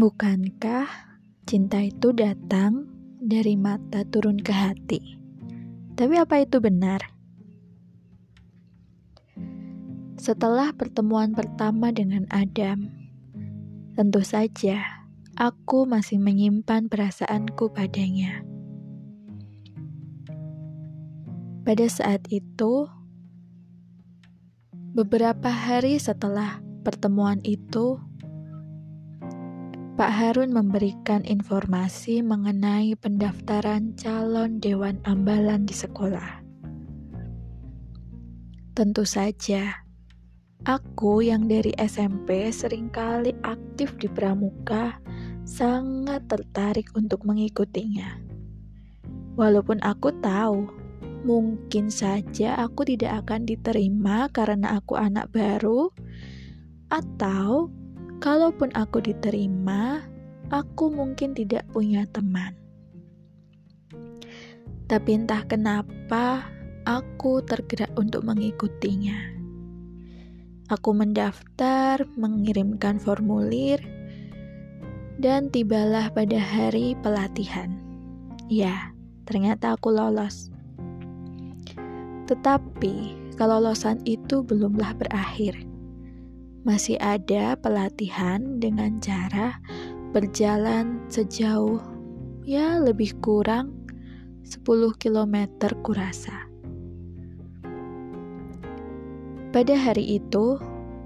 Bukankah cinta itu datang dari mata turun ke hati? Tapi apa itu benar? Setelah pertemuan pertama dengan Adam, tentu saja aku masih menyimpan perasaanku padanya. Pada saat itu, beberapa hari setelah pertemuan itu, Pak Harun memberikan informasi mengenai pendaftaran calon dewan ambalan di sekolah. Tentu saja, aku yang dari SMP sering kali aktif di pramuka sangat tertarik untuk mengikutinya. Walaupun aku tahu, mungkin saja aku tidak akan diterima karena aku anak baru, atau Kalaupun aku diterima, aku mungkin tidak punya teman. Tapi entah kenapa, aku tergerak untuk mengikutinya. Aku mendaftar, mengirimkan formulir, dan tibalah pada hari pelatihan. Ya, ternyata aku lolos. Tetapi, kelolosan itu belumlah berakhir masih ada pelatihan dengan cara berjalan sejauh ya lebih kurang 10 km kurasa. Pada hari itu,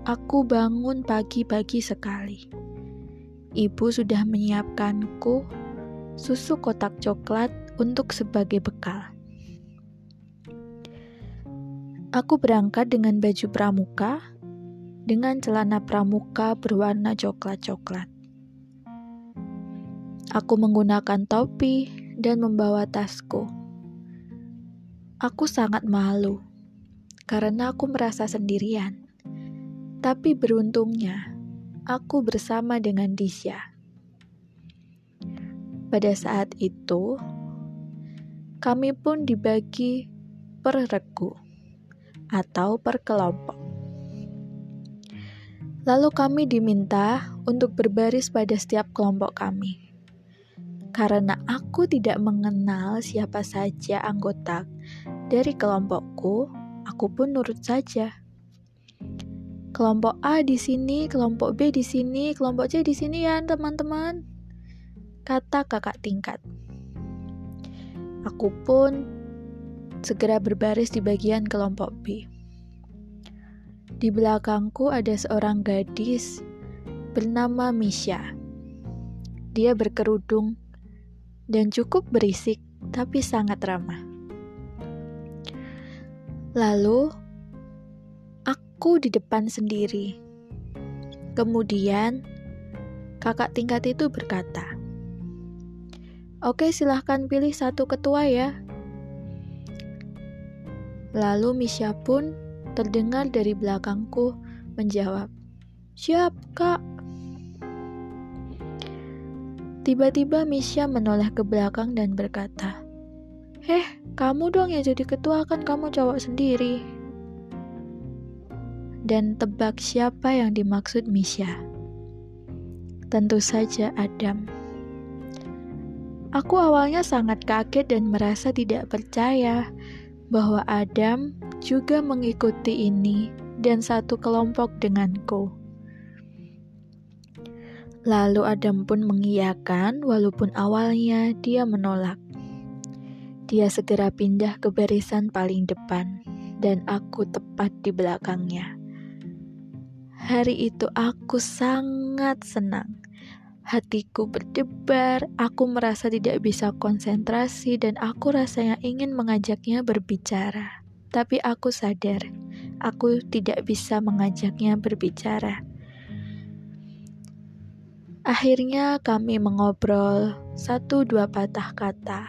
aku bangun pagi-pagi sekali. Ibu sudah menyiapkanku susu kotak coklat untuk sebagai bekal. Aku berangkat dengan baju pramuka dengan celana pramuka berwarna coklat-coklat. Aku menggunakan topi dan membawa tasku. Aku sangat malu karena aku merasa sendirian. Tapi beruntungnya, aku bersama dengan Disya. Pada saat itu, kami pun dibagi per regu atau per kelompok. Lalu kami diminta untuk berbaris pada setiap kelompok kami. Karena aku tidak mengenal siapa saja anggota dari kelompokku, aku pun nurut saja. Kelompok A di sini, kelompok B di sini, kelompok C di sini ya, teman-teman. Kata kakak tingkat. Aku pun segera berbaris di bagian kelompok B. Di belakangku ada seorang gadis bernama Misha. Dia berkerudung dan cukup berisik, tapi sangat ramah. Lalu, aku di depan sendiri. Kemudian, kakak tingkat itu berkata, "Oke, silahkan pilih satu ketua ya." Lalu Misha pun terdengar dari belakangku menjawab, Siap, Kak. Tiba-tiba Misha menoleh ke belakang dan berkata, Eh, kamu dong yang jadi ketua kan kamu cowok sendiri. Dan tebak siapa yang dimaksud Misha? Tentu saja Adam. Aku awalnya sangat kaget dan merasa tidak percaya bahwa Adam juga mengikuti ini dan satu kelompok denganku. Lalu Adam pun mengiyakan walaupun awalnya dia menolak. Dia segera pindah ke barisan paling depan dan aku tepat di belakangnya. Hari itu aku sangat senang. Hatiku berdebar, aku merasa tidak bisa konsentrasi dan aku rasanya ingin mengajaknya berbicara tapi aku sadar aku tidak bisa mengajaknya berbicara. Akhirnya kami mengobrol satu dua patah kata.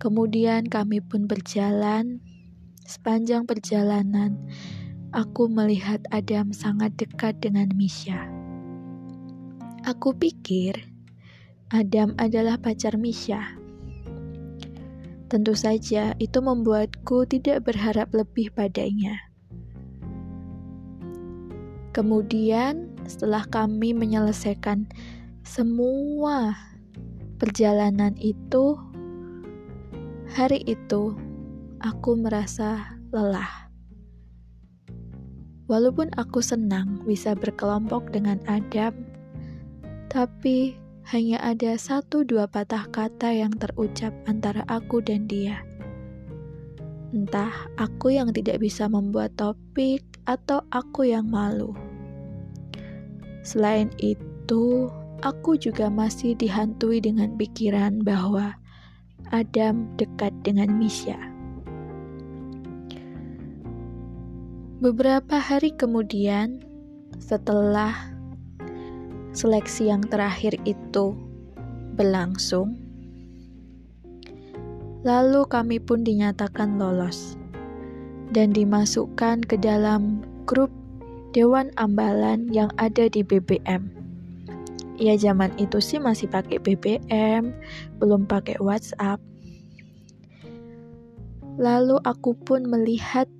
Kemudian kami pun berjalan. Sepanjang perjalanan, aku melihat Adam sangat dekat dengan Misha. Aku pikir Adam adalah pacar Misha. Tentu saja, itu membuatku tidak berharap lebih padanya. Kemudian, setelah kami menyelesaikan semua perjalanan itu, hari itu aku merasa lelah. Walaupun aku senang bisa berkelompok dengan Adam, tapi hanya ada satu dua patah kata yang terucap antara aku dan dia. Entah aku yang tidak bisa membuat topik atau aku yang malu. Selain itu, aku juga masih dihantui dengan pikiran bahwa Adam dekat dengan Misha. Beberapa hari kemudian, setelah seleksi yang terakhir itu berlangsung, lalu kami pun dinyatakan lolos dan dimasukkan ke dalam grup Dewan Ambalan yang ada di BBM. Ya zaman itu sih masih pakai BBM, belum pakai WhatsApp. Lalu aku pun melihat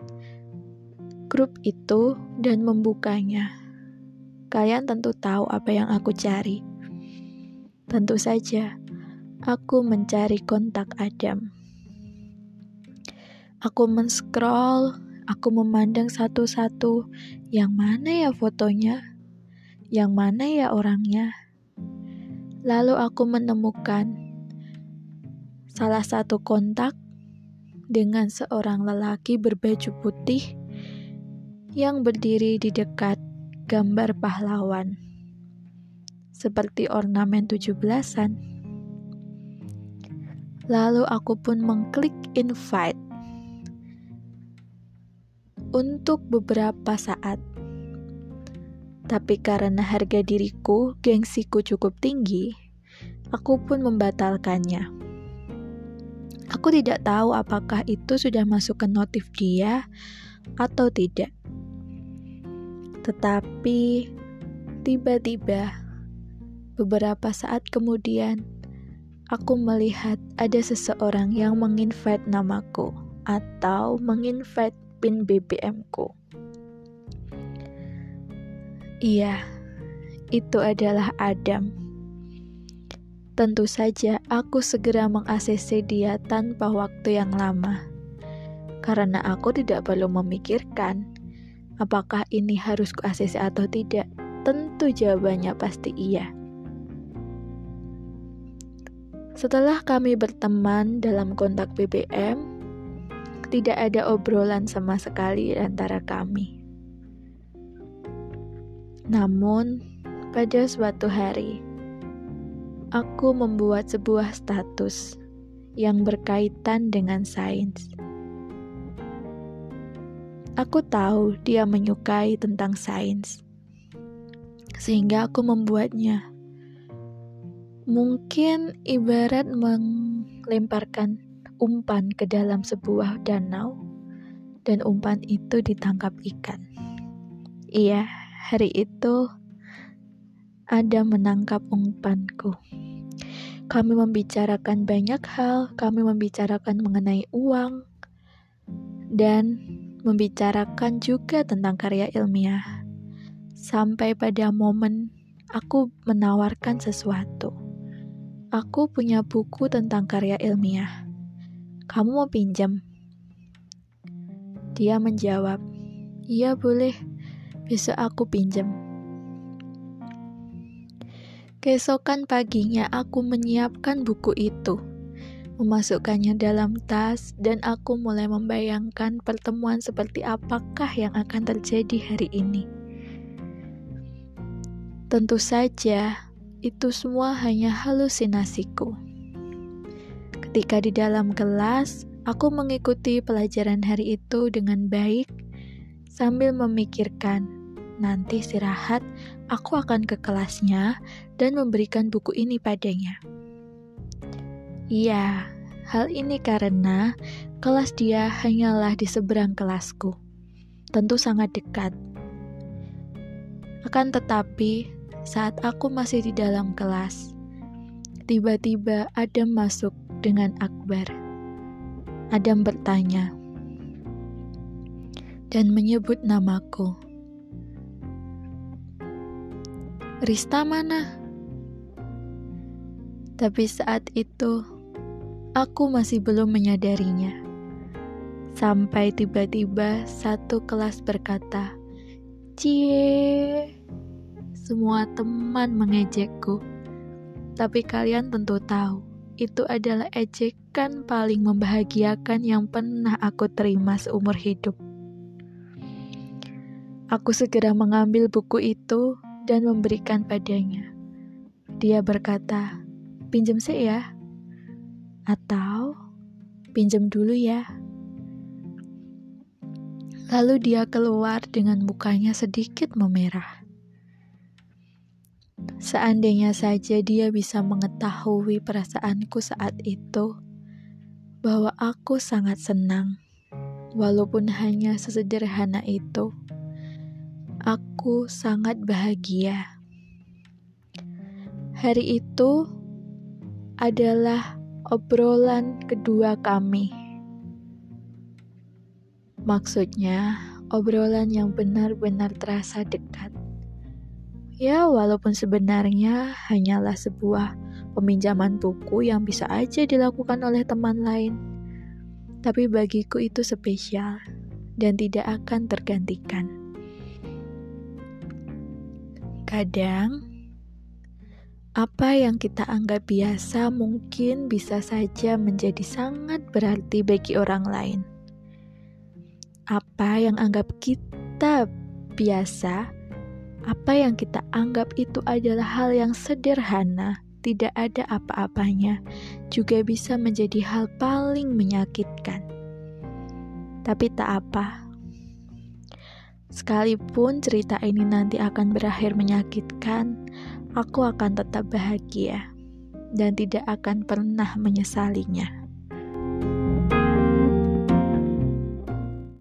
grup itu dan membukanya. Kalian tentu tahu apa yang aku cari. Tentu saja, aku mencari kontak Adam. Aku men-scroll, aku memandang satu-satu, yang mana ya fotonya, yang mana ya orangnya. Lalu aku menemukan salah satu kontak dengan seorang lelaki berbaju putih yang berdiri di dekat gambar pahlawan, seperti ornamen tujuh belasan. Lalu aku pun mengklik invite untuk beberapa saat. Tapi karena harga diriku, gengsiku cukup tinggi, aku pun membatalkannya. Aku tidak tahu apakah itu sudah masuk ke notif dia atau tidak. Tetapi tiba-tiba beberapa saat kemudian aku melihat ada seseorang yang menginvite namaku atau menginvite pin BBM-ku. Iya, itu adalah Adam. Tentu saja aku segera meng-ACC dia tanpa waktu yang lama. Karena aku tidak perlu memikirkan Apakah ini harus ku ACC atau tidak? Tentu jawabannya pasti iya. Setelah kami berteman dalam kontak BBM, tidak ada obrolan sama sekali antara kami. Namun, pada suatu hari, aku membuat sebuah status yang berkaitan dengan sains. Aku tahu dia menyukai tentang sains, sehingga aku membuatnya. Mungkin ibarat melemparkan umpan ke dalam sebuah danau, dan umpan itu ditangkap ikan. Iya, hari itu ada menangkap umpanku. Kami membicarakan banyak hal, kami membicarakan mengenai uang, dan membicarakan juga tentang karya ilmiah. Sampai pada momen aku menawarkan sesuatu. Aku punya buku tentang karya ilmiah. Kamu mau pinjam? Dia menjawab, "Iya, boleh. Besok aku pinjam." Keesokan paginya aku menyiapkan buku itu memasukkannya dalam tas, dan aku mulai membayangkan pertemuan seperti apakah yang akan terjadi hari ini. Tentu saja, itu semua hanya halusinasiku. Ketika di dalam kelas, aku mengikuti pelajaran hari itu dengan baik sambil memikirkan, nanti istirahat, aku akan ke kelasnya dan memberikan buku ini padanya. Iya, hal ini karena kelas dia hanyalah di seberang kelasku. Tentu sangat dekat. Akan tetapi, saat aku masih di dalam kelas, tiba-tiba Adam masuk dengan Akbar. Adam bertanya dan menyebut namaku. Rista mana? Tapi saat itu, aku masih belum menyadarinya. Sampai tiba-tiba satu kelas berkata, Cie, semua teman mengejekku. Tapi kalian tentu tahu, itu adalah ejekan paling membahagiakan yang pernah aku terima seumur hidup. Aku segera mengambil buku itu dan memberikan padanya. Dia berkata, "Pinjam sih ya." Atau, "Pinjam dulu ya." Lalu dia keluar dengan mukanya sedikit memerah. Seandainya saja dia bisa mengetahui perasaanku saat itu, bahwa aku sangat senang, walaupun hanya sesederhana itu. Aku sangat bahagia. Hari itu adalah obrolan kedua kami. Maksudnya, obrolan yang benar-benar terasa dekat. Ya, walaupun sebenarnya hanyalah sebuah peminjaman buku yang bisa aja dilakukan oleh teman lain, tapi bagiku itu spesial dan tidak akan tergantikan. Kadang, apa yang kita anggap biasa mungkin bisa saja menjadi sangat berarti bagi orang lain. Apa yang anggap kita biasa apa yang kita anggap itu adalah hal yang sederhana, tidak ada apa-apanya, juga bisa menjadi hal paling menyakitkan. Tapi tak apa, sekalipun cerita ini nanti akan berakhir menyakitkan, aku akan tetap bahagia dan tidak akan pernah menyesalinya.